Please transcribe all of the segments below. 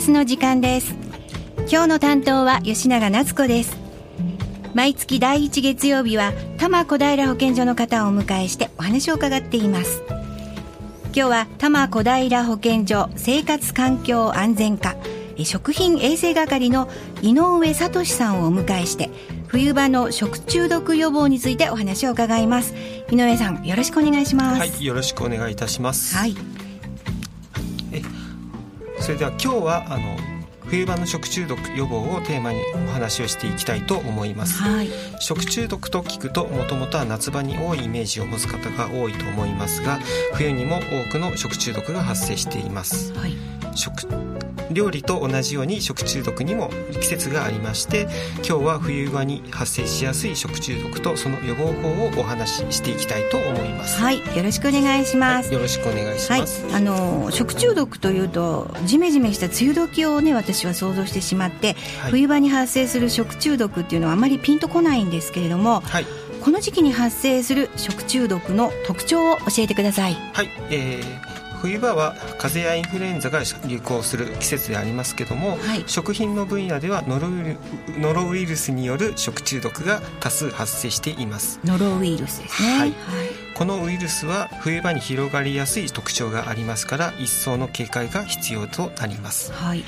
ラスの時間です。今日の担当は吉永夏子です。毎月第1月曜日は多摩小平保健所の方をお迎えしてお話を伺っています。今日は多摩小平保健所生活環境安全課食品衛生係の井上聡さんをお迎えして冬場の食中毒予防についてお話を伺います。井上さんよろしくお願いします。はいよろしくお願いいたします。はい。えそれでは今日はあの冬場の食中毒予防をテーマにお話をしていきたいと思います、はい。食中毒と聞くともともとは夏場に多いイメージを持つ方が多いと思いますが冬にも多くの食中毒が発生しています。はい。食料理と同じように食中毒にも季節がありまして今日は冬場に発生しやすい食中毒とその予防法をお話ししていきたいと思います、はいよろしくお願いします、はいよろしくお願いしはいます、、あの食中毒というとジメジメした梅雨時をね私は想像してしまって、はい。冬場に発生する食中毒っていうのはあまりピンとこないんですけれどもはい。この時期に発生する食中毒の特徴を教えてください。はい、えー冬場は風邪やインフルエンザが流行する季節でありますけども、はい。食品の分野ではノロウイルノロウイルスによる食中毒が多数発生しています。ノロウイルスですね。はい。このウイルスは冬場に広がりやすい特徴がありますから一層の警戒が必要となります、はい。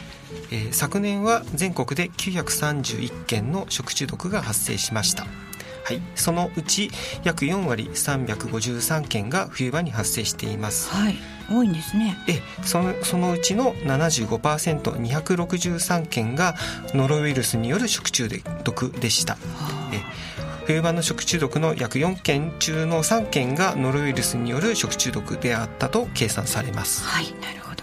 えー昨年は全国で931件の食中毒が発生しました。はい、そのうち約4割353件が冬場に発生しています。はい多いんですね。えそのそのうちの 75%263 件がノロウイルスによる食中毒でした。え冬場の食中毒の約4件中の3件がノロウイルスによる食中毒であったと計算されます。はいなるほど、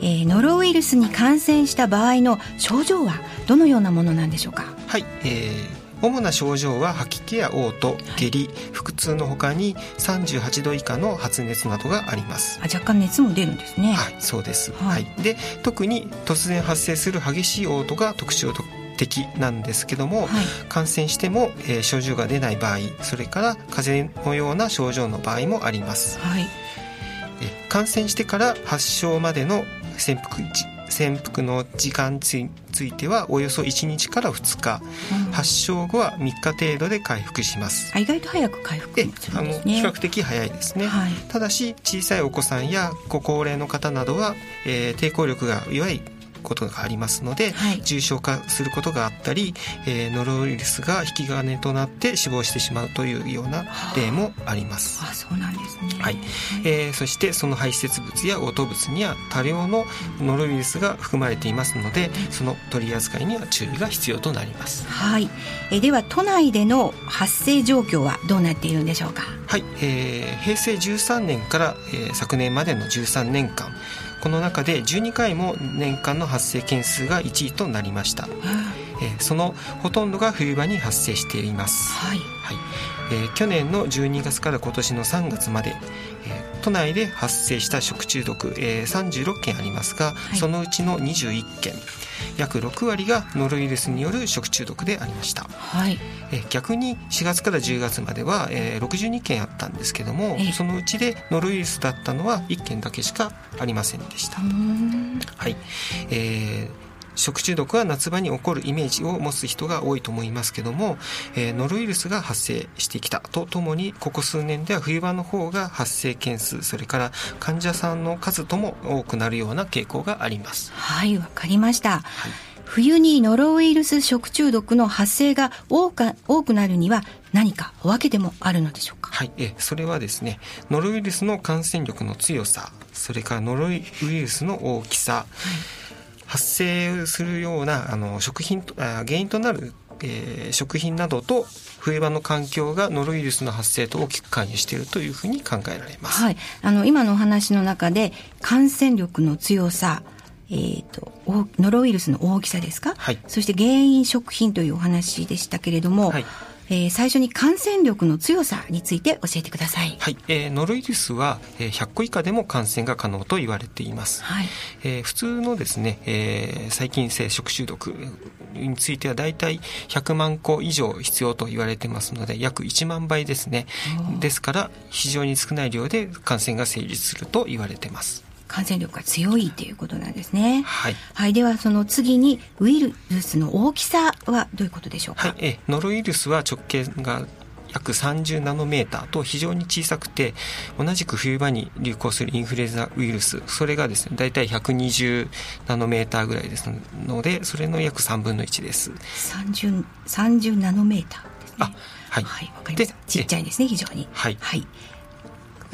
えーノロウイルスに感染した場合の症状はどのようなものなんでしょうか？はい、えー主な症状は吐き気や嘔吐下痢腹痛のほかに38度以下の発熱などがあります。あ若干熱も出るんですね。はい、そうです。ははい。い、で、特に突然発生する激しい嘔吐が特徴的なんですけども、はい。感染しても、えー症状が出ない場合、それから風邪のような症状の場合もあります。はい。えー感染してから発症までの潜伏時潜伏の時間についてはおよそ1日から2日、うん発症後は3日程度で回復します。あ意外と早く回復で、すあの比較的早いですね。はいただし小さいお子さんやご高齢の方などは、えー抵抗力が弱いことがありますので、はい。重症化することがあったり、えーノロウイルスが引き金となって死亡してしまうというような例もあります。あそうなんですね。はい。えーそしてその排泄物や嘔吐物には多量のノロウイルスが含まれていますのでその取り扱いには注意が必要となります。はい、えでは都内での発生状況はどうなっているんでしょうか？はい、えー平成13年から、えー昨年までの13年間この中で12回も年間の発生件数が1位となりました、えーそのほとんどが冬場に発生しています、はい。はい。えー去年の12月から今年の3月まで、えー都内で発生した食中毒、えー36件ありますが、い。そのうちの21件約6割がノロウイルスによる食中毒でありました。はい。えー逆に4月から10月までは、えー62件あったんですけどもええ。そのうちでノロウイルスだったのは1件だけしかありませんでした、はい。えー食中毒は夏場に起こるイメージを持つ人が多いと思いますけども、えーノロウイルスが発生してきたとともにここ数年では冬場の方が発生件数それから患者さんの数とも多くなるような傾向があります。はいわかりました、冬にノロウイルス食中毒の発生が多か多くなるには何かお訳でもあるのでしょうか？はい、えそれはですねノロウイルスの感染力の強さそれからノロウイルスの大きさ、発生するようなあの食品とあ原因となる、えー食品などと冬場の環境がノロウイルスの発生と大きく関与しているというふうに考えられます。はい、あの今のお話の中で感染力の強さ、えー、とおノロウイルスの大きさですか、はい。そして原因食品というお話でしたけれども、はいえー最初に感染力の強さについて教えてください。はい、えーノロウイルスは、えー100個以下でも感染が可能と言われています。はい。えー普通のですね、えー細菌性食中毒についてはだいたい100万個以上必要と言われてますので約1万倍ですね。ですから非常に少ない量で感染が成立すると言われてます感染力が強いということなんですね。はい。はい、ではその次にウイルスの大きさはどういうことでしょうか？はい、えノロウイルスは直径が約30ナノメーターと非常に小さくて同じく冬場に流行するインフルエンザウイルスそれがですね大体120ナノメーターぐらいですのでそれの約3分の1です30 30ナノメーターですね。あはいはい、わかりました。ちっちゃいですね非常に。はいはい。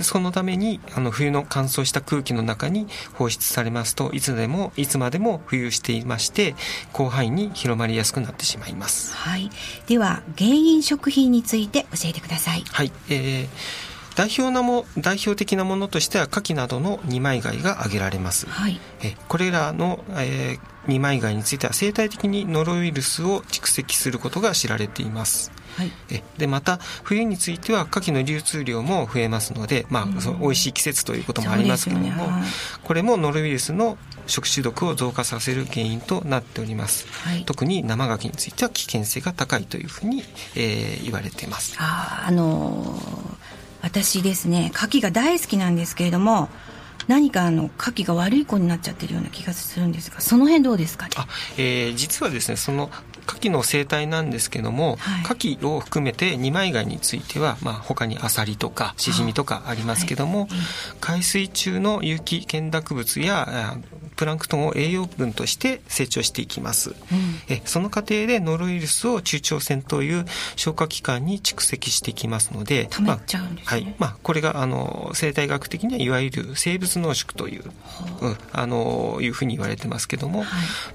そのためにあの冬の乾燥した空気の中に放出されますといつでもいつまでも浮遊していまして広範囲に広まりやすくなってしまいますはい。では原因食品について教えてください。はい、えー代表なも代表的なものとしては牡蠣などの二枚貝が挙げられます、はい。えこれらの、えー二枚貝については生態的にノロウイルスを蓄積することが知られていますはい。えでまた冬については牡蠣の流通量も増えますので、まあその美味しい季節ということもありますけども、ねはいこれもノロウイルスの食中毒を増加させる原因となっております、はい。特に生牡蠣については危険性が高いというふうに、えー言われています。あーあのー私ですね牡蠣が大好きなんですけれども何かあの牡蠣が悪い子になっちゃってるような気がするんですがその辺どうですかね？あ、えー実はですねその牡蠣の生態なんですけども、はい。牡蠣を含めて二枚貝については、まあ、他にアサリとかシジミとかありますけども、はい。海水中の有機懸濁物やあプランクトンを栄養分として成長していきます、えその過程でノロウイルスを中腸腺という消化器官に蓄積していきますので溜まっちゃうんですね。まあはい。まあ、これがあの生態学的にはいわゆる生物濃縮という、う。ん、あのいうふうに言われてますけども、は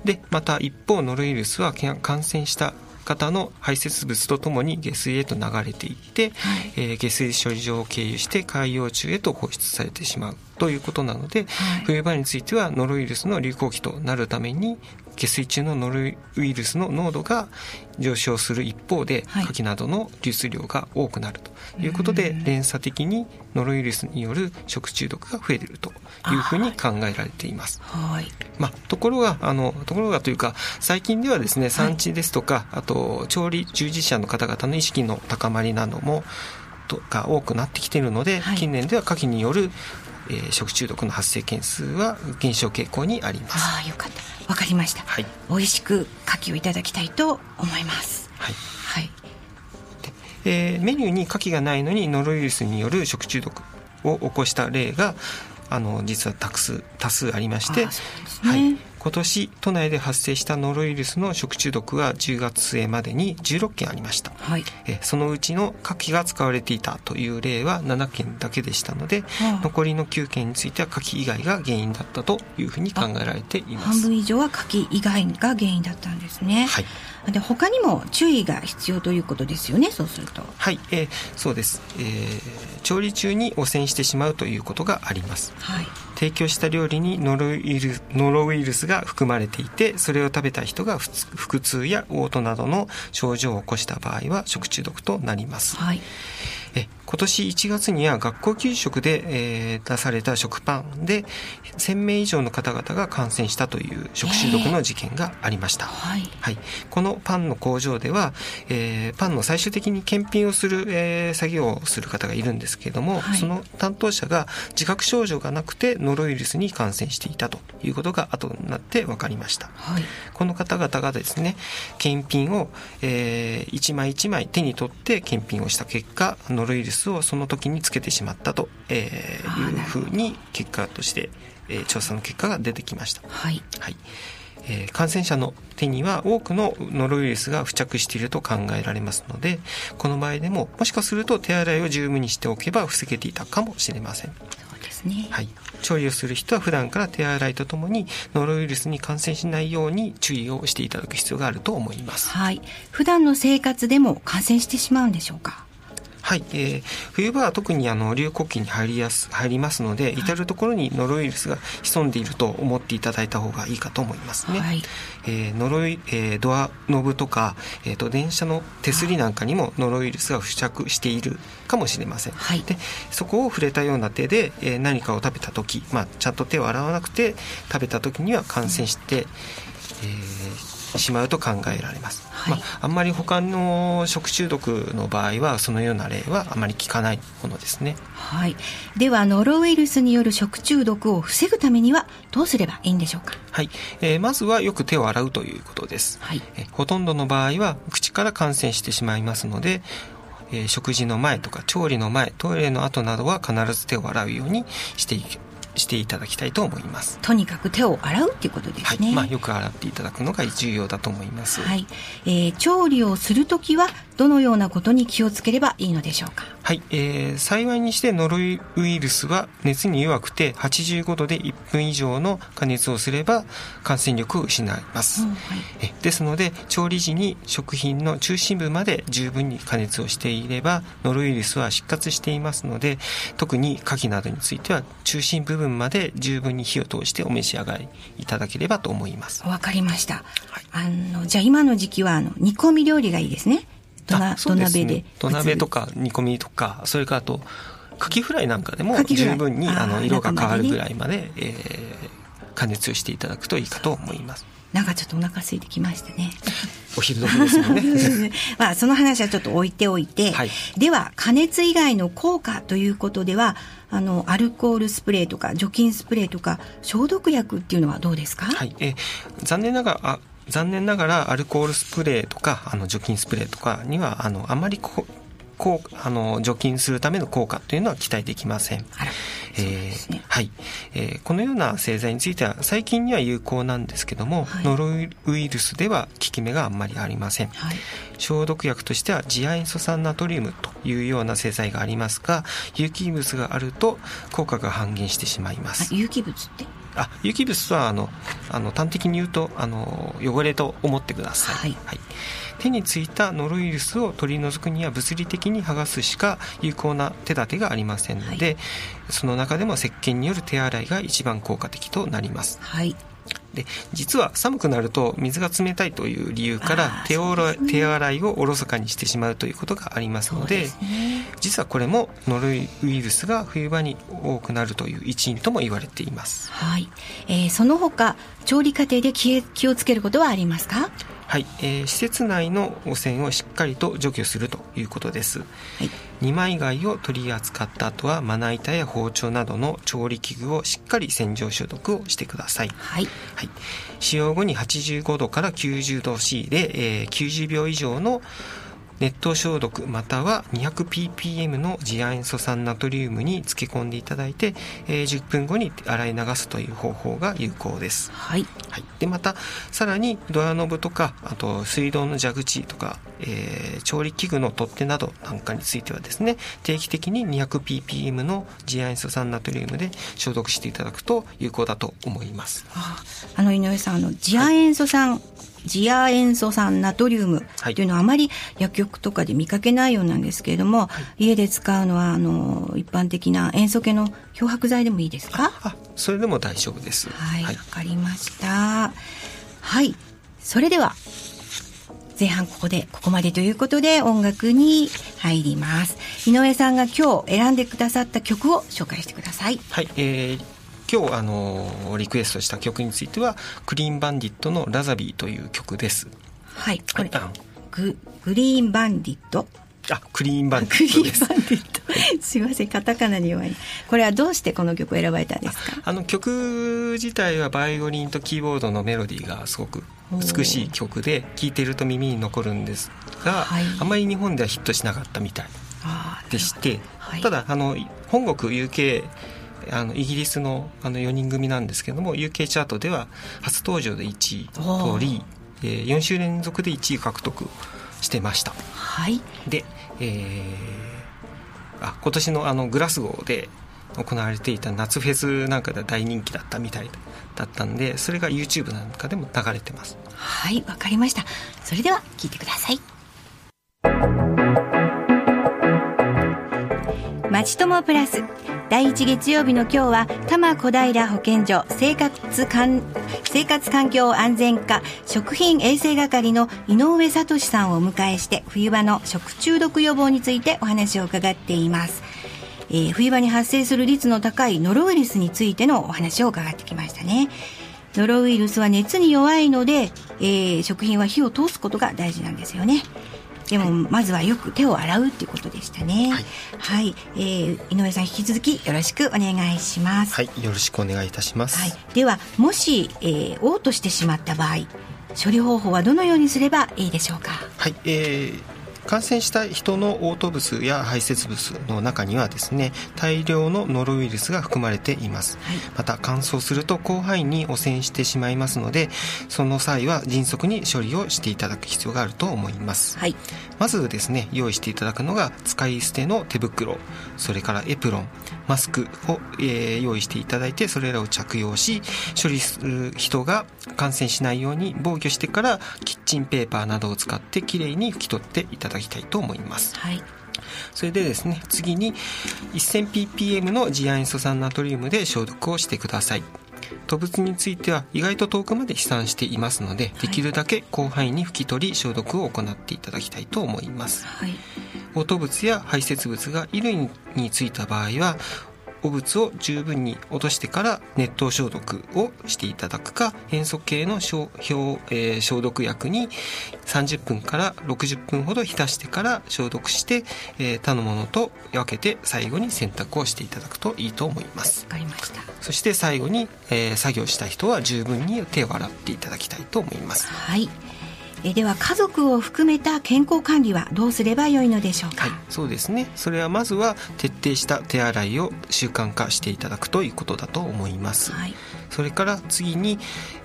い。でまた一方ノロウイルスはけん感染した方の排泄物とともに下水へと流れていって、はい。えー下水処理場を経由して海洋中へと放出されてしまうということなので、はい。冬場についてはノロウイルスの流行期となるために下水中のノロウイルスの濃度が上昇する一方で、はい。牡蠣などの流出量が多くなるということで連鎖的にノロウイルスによる食中毒が増えているというふうに考えられています。はい。まあ、ところがあのところがというか最近ではですね産地ですとか、あと調理従事者の方々の意識の高まりなどもとが多くなってきているので、はい。近年では牡蠣による、えー食中毒の発生件数は減少傾向にあります。ああよかった。わかりました、はい。美味しく牡蠣をいただきたいと思います。はい。はい。えーメニューに牡蠣がないのにノロウイルスによる食中毒を起こした例があの実は多数多数ありましてそうね。はい、今年都内で発生したノロウイルスの食中毒は10月末までに16件ありました。はい。えーそのうちの牡蠣が使われていたという例は7件だけでしたので、ああ残りの9件については牡蠣以外が原因だったというふうに考えられています。半分以上は牡蠣以外が原因だったんですね。はい。で他にも注意が必要ということですよねそうすると。はい、えーそうです、えー調理中に汚染してしまうということがあります。はい提供した料理にノロウイルノロウイルスが含まれていてそれを食べた人が腹痛や嘔吐などの症状を起こした場合は食中毒となります。はい。え今年1月には学校給食で、えー出された食パンで1000名以上の方々が感染したという食中毒の事件がありました、はい。はい、このパンの工場では、えーパンの最終的に検品をする、えー作業をする方がいるんですけれども、はい。その担当者が自覚症状がなくてノロウイルスに感染していたということが後になって分かりました。はい。この方々がですね検品を、えー一枚一枚手に取って検品をした結果ノロウイルスをその時につけてしまったと、えーいうふうに結果として、えー調査の結果が出てきました。はい。はい。えー感染者の手には多くのノロウイルスが付着していると考えられますのでこの場合でももしかすると手洗いを十分にしておけば防げていたかもしれません、そうですね。はい、調理をする人は普段から手洗いとともにノロウイルスに感染しないように注意をしていただく必要があると思います。はい。普段の生活でも感染してしまうんでしょうか？はい、えー冬場は特にあの流行期に入りやす入りますので至る所にノロウイルスが潜んでいると思っていただいた方がいいかと思いますね、はい。えーノロイえードアノブとか、えー、と電車の手すりなんかにもノロウイルスが付着しているかもしれません、はい。でそこを触れたような手で、えー何かを食べた時、まあ、ちゃんと手を洗わなくて食べた時には感染して、えーしまうと考えられます、はい。まあ、あんまり他の食中毒の場合はそのような例はあまり聞かないものですね。はい。では、ノロウイルスによる食中毒を防ぐためにはどうすればいいんでしょうか？はい、えーまずはよく手を洗うということです、はい。えほとんどの場合は口から感染してしまいますので、えー食事の前とか調理の前トイレの後などは必ず手を洗うようにしていしていただきたいと思いますとにかく手を洗うっていうことですね。はいまあ、よく洗っていただくのが重要だと思います、はい。えー調理をするときはどのようなことに気をつければいいのでしょうか？はい、えー幸いにしてノロウイルスは熱に弱くて85度で1分以上の加熱をすれば感染力を失います、うんはい。えですので調理時に食品の中心部まで十分に加熱をしていればノロウイルスは失活していますので特に牡蠣などについては中心部分まで十分に火を通してお召し上がりいただければと思います。わかりました。あの、じゃあ今の時期は、あの、煮込み料理がいいですね土鍋で。土鍋とか煮込みとかそれからあとカキフライなんかでも十分にあの色が変わるぐらいまでえー加熱をしていただくといいかと思います。なんかちょっとお腹空いてきましたね。お昼時ですもんね。まあ、その話はちょっと置いておいて、はい。では加熱以外の効果ということではあのアルコールスプレーとか除菌スプレーとか消毒薬っていうのはどうですか、はい、えー残念ながらあ残念ながらアルコールスプレーとかあの除菌スプレーとかにはあのあまりここうあの除菌するための効果というのは期待できません。えですねーはい、えーこのような製剤については最近には有効なんですけども、はいノロウイルスでは効き目があんまりありません。はい消毒薬としては次亜塩素酸ナトリウムというような製剤がありますが有機物があると効果が半減してしまいまあす。有機物って？あ有機物はあのあの端的に言うとあの汚れと思ってください、はい。手についたノロウイルスを取り除くには物理的に剥がすしか有効な手立てがありませんので、はその中でも石鹸による手洗いが一番効果的となります。はいで実は寒くなると水が冷たいという理由かあらー手をそうですね。手洗いをおろそかにしてしまうということがありますのでね。実はこれもノロウイルスが冬場に多くなるという一因とも言われています。はい、えーその他調理過程で気気をつけることはありますか？はい、えー施設内の汚染をしっかりと除去するということです。はい。二枚貝を取り扱った後はまな板や包丁などの調理器具をしっかり洗浄消毒をしてください。はい。はい、使用後に85度から90度 C で、えー90秒以上の熱湯消毒または 200ppm の次亜塩素酸ナトリウムに漬け込んでいただいて、えー10分後に洗い流すという方法が有効です。はい。はい、でまたさらにドアノブとかあと水道の蛇口とか、えー調理器具の取っ手などなんかについてはですね定期的に 200ppm の次亜塩素酸ナトリウムで消毒していただくと有効だと思います。ああの井上さんあの次亜塩素酸、次亜塩素酸ナトリウムはい。うのはあまり薬局とかで見かけないようなんですけれども、家で使うのはあの一般的な塩素系の漂白剤でもいいですか？あそれでも大丈夫です。はい。わ、かりました。はい。それでは前半ここでここまでということで音楽に入ります。井上さんが今日選んでくださった曲を紹介してください。はい、えー今日あのリクエストした曲についてはクリーンバンディットの「ラザビー」という曲です。はいこれ、あググリーンバンディットあクリーンバンデクリィットです。ーンバンディット。すいません、カタカナに弱い。これはどうしてこの曲を選ばれたんですか？あの曲自体はバイオリンとキーボードのメロディーがすごく美しい曲で聴いてると耳に残るんですが、はい。あまり日本ではヒットしなかったみたいでして、はい。ただあの本国 UK あのイギリスのあの4人組なんですけども UK チャートでは初登場で1位取り、えー4週連続で1位獲得してましたはい。で、えーあ今年のあのグラスゴーで行われていた夏フェスなんかでは大人気だったみたいだったんでそれが YouTube なんかでも流れてますはい、わかりました。それでは聞いてください。まちともプラス。第一月曜日の今日は多摩小平保健所生活環生活環境安全課食品衛生係の井上聡さんをお迎えして冬場の食中毒予防についてお話を伺っています、えー冬場に発生する率の高いノロウイルスについてのお話を伺ってきましたね。ノロウイルスは熱に弱いのでえー、食品は火を通すことが大事なんですよね。でも、まずはよく手を洗うっていうことでしたね。はい、はい、えー、井上さん引き続きよろしくお願いします。はい、よろしくお願いいたします。はい、では、もし、えー、嘔吐してしまった場合、処理方法はどのようにすればいいでしょうか？はい、えー感染した人の嘔吐物や排泄物の中にはですね大量のノロウイルスが含まれています、はい、また乾燥すると広範囲に汚染してしまいますのでその際は迅速に処理をしていただく必要があると思います、はい、まずですね用意していただくのが使い捨ての手袋それからエプロンマスクを、えー、用意していただいてそれらを着用し処理する人が感染しないように防御してからキッチンペーパーなどを使ってきれいに拭き取っていただきたいと思います。はいそれでですね、次に 1000ppm の次亜塩素酸ナトリウムで消毒をしてください。動物については意外と遠くまで飛散していますので、できるだけ広範囲に拭き取り消毒を行っていただきたいと思います。はい、嘔吐物や排泄物が衣類についた場合は汚物を十分に落としてから熱湯消毒をしていただくか塩素系の消,、えー、消毒薬に30分から60分ほど浸してから消毒して、えー、他のものと分けて最後に洗濯をしていただくといいと思います。わかりました。そして最後に、えー、作業した人は十分に手を洗っていただきたいと思います。はいえでは家族を含めた健康管理はどうすればよいのでしょうか、はい、そうですね。それはまずは徹底した手洗いを習慣化していただくということだと思います、はい、それから次に、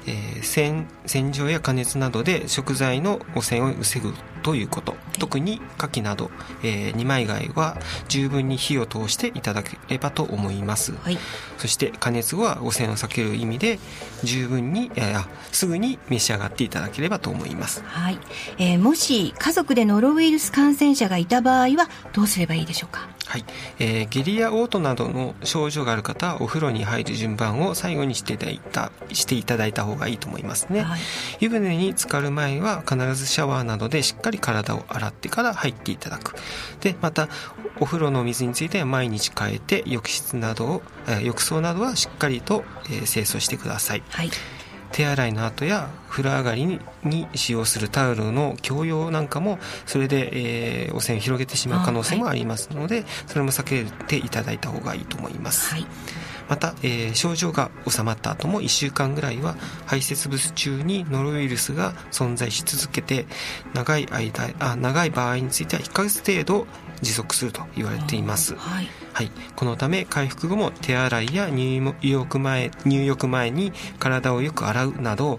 えー、洗洗浄や加熱などで食材の汚染を防ぐということ。特に牡蠣など、えー、二枚貝は十分に火を通していただければと思います、はい、そして加熱後は汚染を避ける意味で十分に、えー、すぐに召し上がっていただければと思います、はい。えー、もし家族でノロウイルス感染者がいた場合はどうすればいいでしょうか？はい、えー、下痢や嘔吐などの症状がある方はお風呂に入る順番を最後にしていただいたしていただいた方がいいと思いますね、はい、湯船に浸かる前は必ずシャワーなどでしっかり体を洗ってから入っていただく。でまたお風呂の水については毎日変えて浴室などを、えー、浴槽などはしっかりと、えー、清掃してください、はい手洗いの後や風呂上がりに使用するタオルの共用なんかもそれで、えー、汚染を広げてしまう可能性もありますので、はい、それも避けていただいた方がいいと思います、はい、また、えー、症状が治まった後も1週間ぐらいは排泄物中にノロウイルスが存在し続けて長い間あ長い場合については1ヶ月程度持続すると言われています、はいはい、このため回復後も手洗いや入浴前入浴前に体をよく洗うなど、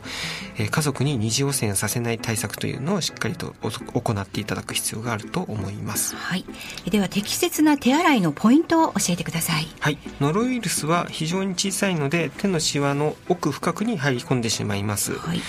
えー、家族に二次汚染させない対策というのをしっかりと行っていただく必要があると思います、はい、では適切な手洗いのポイントを教えてください。はい。ノロウイルスは非常に小さいので手のシワの奥深くに入り込んでしまいます、はい、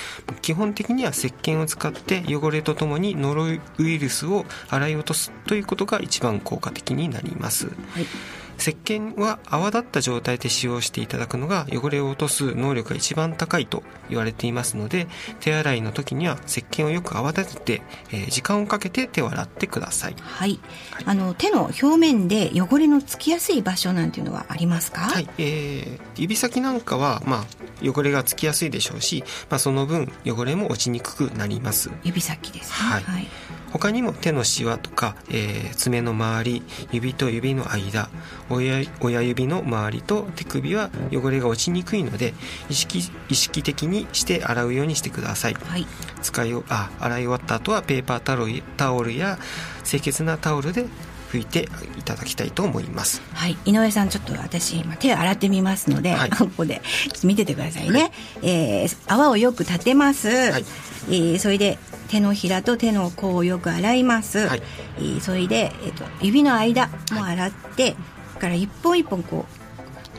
基本的には石鹸を使って汚れとともにノロウイルスを洗い落とすということが一番効果的になります、はい石鹸は泡立った状態で使用していただくのが汚れを落とす能力が一番高いと言われていますので手洗いの時には石鹸をよく泡立てて、えー、時間をかけて手を洗ってください、はい、はい、あの手の表面で汚れのつきやすい場所なんていうのはありますか？はい、えー、指先なんかは、まあ、汚れがつきやすいでしょうし、まあ、その分汚れも落ちにくくなります。指先ですね。はい、はい他にも手のしわとか、えー、爪の周り指と指の間親親指の周りと手首は汚れが落ちにくいので意識意識的にして洗うようにしてください、はい、使いあ洗い終わった後はペーパータオルタオルや清潔なタオルで拭いていただきたいと思います。はい。井上さんちょっと私今手を洗ってみますので、はい、ここで見ててくださいね、はい、えー、泡をよく立てます、はい、えー、それで手のひらと手の甲をよく洗います、はい、えー、それで、えーと、指の間も洗って、はい、から一本一本こ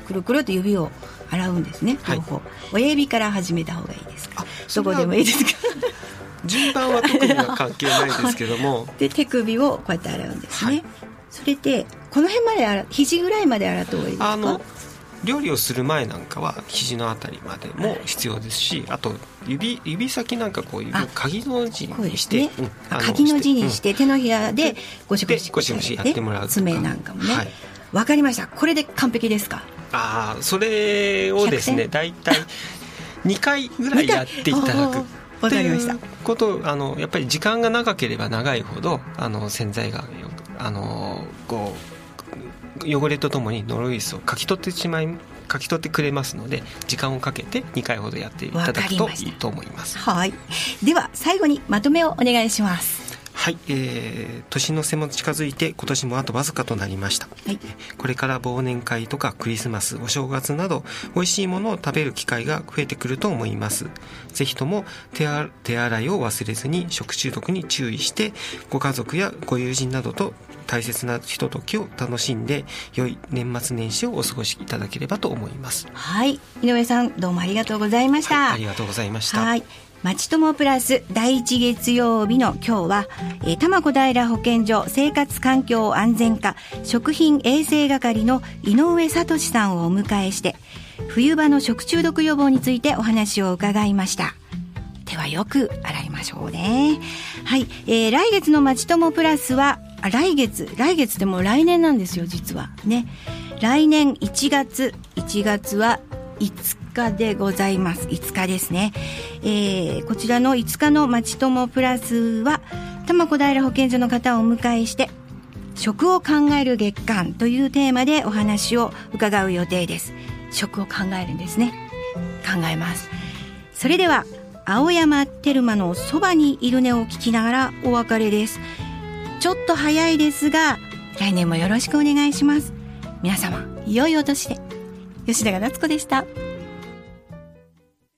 うくるくると指を洗うんですね両方、はい、親指から始めた方がいいですか？どこでもいいですか？順番は特には関係ないですけども。で手首をこうやって洗うんですね、はい、それでこの辺まで洗肘ぐらいまで洗った方がいいですか？あの料理をする前なんかは肘のあたりまでも必要ですし、あと指指先なんかこういう鍵の字にして、ね。うん、鍵の字にして、手のひらでゴシゴシゴシゴシやってもらう爪なんかもね、はい。わかりました。これで完璧ですか？ああそれをですね大体 2回ぐらいやっていただく。わかりました。ことあのやっぱり時間が長ければ長いほどあの洗剤があのこう汚れとともにノロウイルスをかき取ってしまい書き取ってくれますので時間をかけて2回ほどやっていただくといいと思います。はい。では最後にまとめをお願いします。はい、えー、年の瀬も近づいて今年もあとわずかとなりました、はい、これから忘年会とかクリスマスお正月など美味しいものを食べる機会が増えてくると思います。ぜひとも手洗いを忘れずに食中毒に注意してご家族やご友人などと大切なひとときを楽しんで良い年末年始をお過ごしいただければと思います。はい。井上さんどうもありがとうございました、はい、ありがとうございました。はいまちともプラス第一月曜日の今日は、えー、玉子平保健所生活環境安全課食品衛生係の井上聡さんをお迎えして冬場の食中毒予防についてお話を伺いました。手はよく洗いましょうね。はい、えー、来月のまちともプラスはあ来月来月でも来年なんですよ実は。ね。来年1月1月は5日でございます5日ですね、えー、こちらの5日のまちともプラスは玉子平保健所の方をお迎えして食を考える月間というテーマでお話を伺う予定です食を考えるんですね考えますそれでは青山テルマのそばにいるねを聞きながらお別れですちょっと早いですが、来年もよろしくお願いします。皆様、良いお年で。吉永夏子でした。